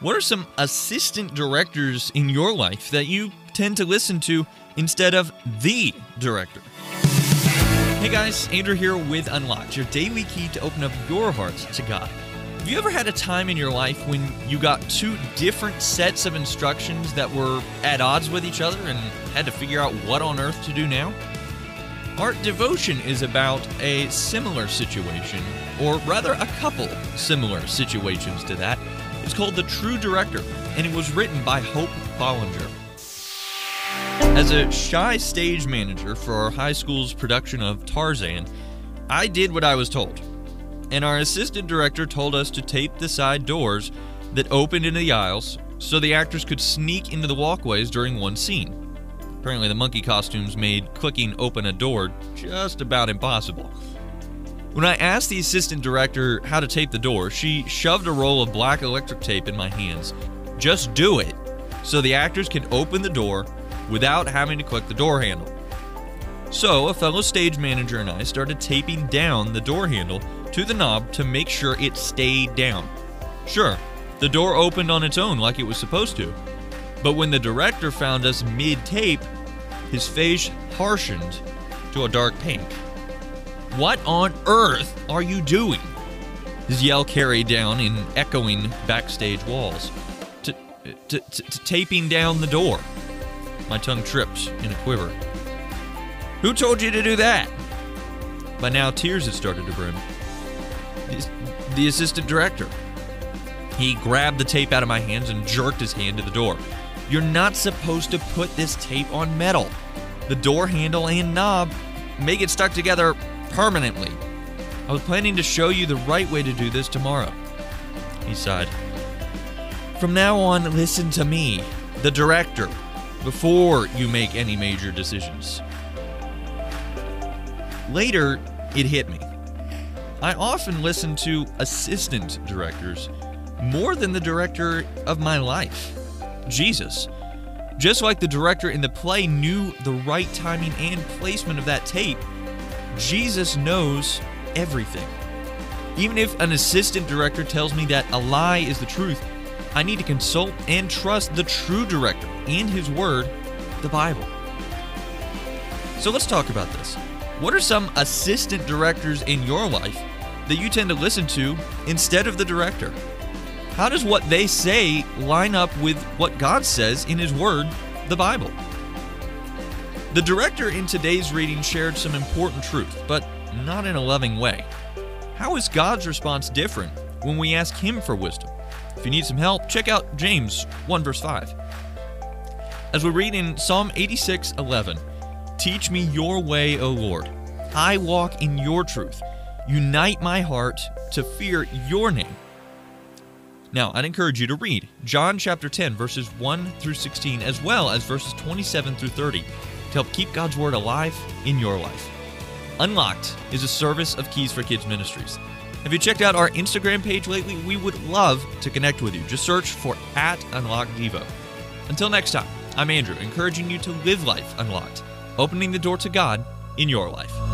What are some assistant directors in your life that you tend to listen to instead of the director? Hey guys, Andrew here with Unlocked, your daily key to open up your hearts to God. Have you ever had a time in your life when you got two different sets of instructions that were at odds with each other and had to figure out what on earth to do now? Our devotion is about a similar situation, or rather, a couple similar situations to that. It's called The True Director, and it was written by Hope Bolinger. As a shy stage manager for our high school's production of Tarzan, I did what I was told. And our assistant director told us to tape the side doors that opened into the aisles so the actors could sneak into the walkways during one scene. Apparently, the monkey costumes made clicking open a door just about impossible. When I asked the assistant director how to tape the door, she shoved a roll of black electric tape in my hands. Just do it, so the actors can open the door without having to click the door handle. So, a fellow stage manager and I started taping down the door handle to the knob to make sure it stayed down. Sure, the door opened on its own like it was supposed to, but when the director found us mid tape, his face harshened to a dark pink. What on earth are you doing? His yell carried down in echoing backstage walls. To, taping down the door. My tongue trips in a quiver. Who told you to do that? By now, tears had started to brim. The, the assistant director. He grabbed the tape out of my hands and jerked his hand to the door. You're not supposed to put this tape on metal. The door handle and knob make it stuck together permanently. I was planning to show you the right way to do this tomorrow. He sighed. From now on, listen to me, the director, before you make any major decisions. Later, it hit me. I often listen to assistant directors more than the director of my life. Jesus. Just like the director in the play knew the right timing and placement of that tape, Jesus knows everything. Even if an assistant director tells me that a lie is the truth, I need to consult and trust the true director and his word, the Bible. So let's talk about this. What are some assistant directors in your life that you tend to listen to instead of the director? How does what they say line up with what God says in His Word, the Bible? The director in today's reading shared some important truth, but not in a loving way. How is God's response different when we ask Him for wisdom? If you need some help, check out James 1 verse 5. As we read in Psalm 86 11, Teach me your way, O Lord. I walk in your truth. Unite my heart to fear your name. Now, I'd encourage you to read John chapter 10, verses 1 through 16, as well as verses 27 through 30, to help keep God's Word alive in your life. Unlocked is a service of Keys for Kids Ministries. Have you checked out our Instagram page lately? We would love to connect with you. Just search for at Unlocked Devo. Until next time, I'm Andrew, encouraging you to live life unlocked, opening the door to God in your life.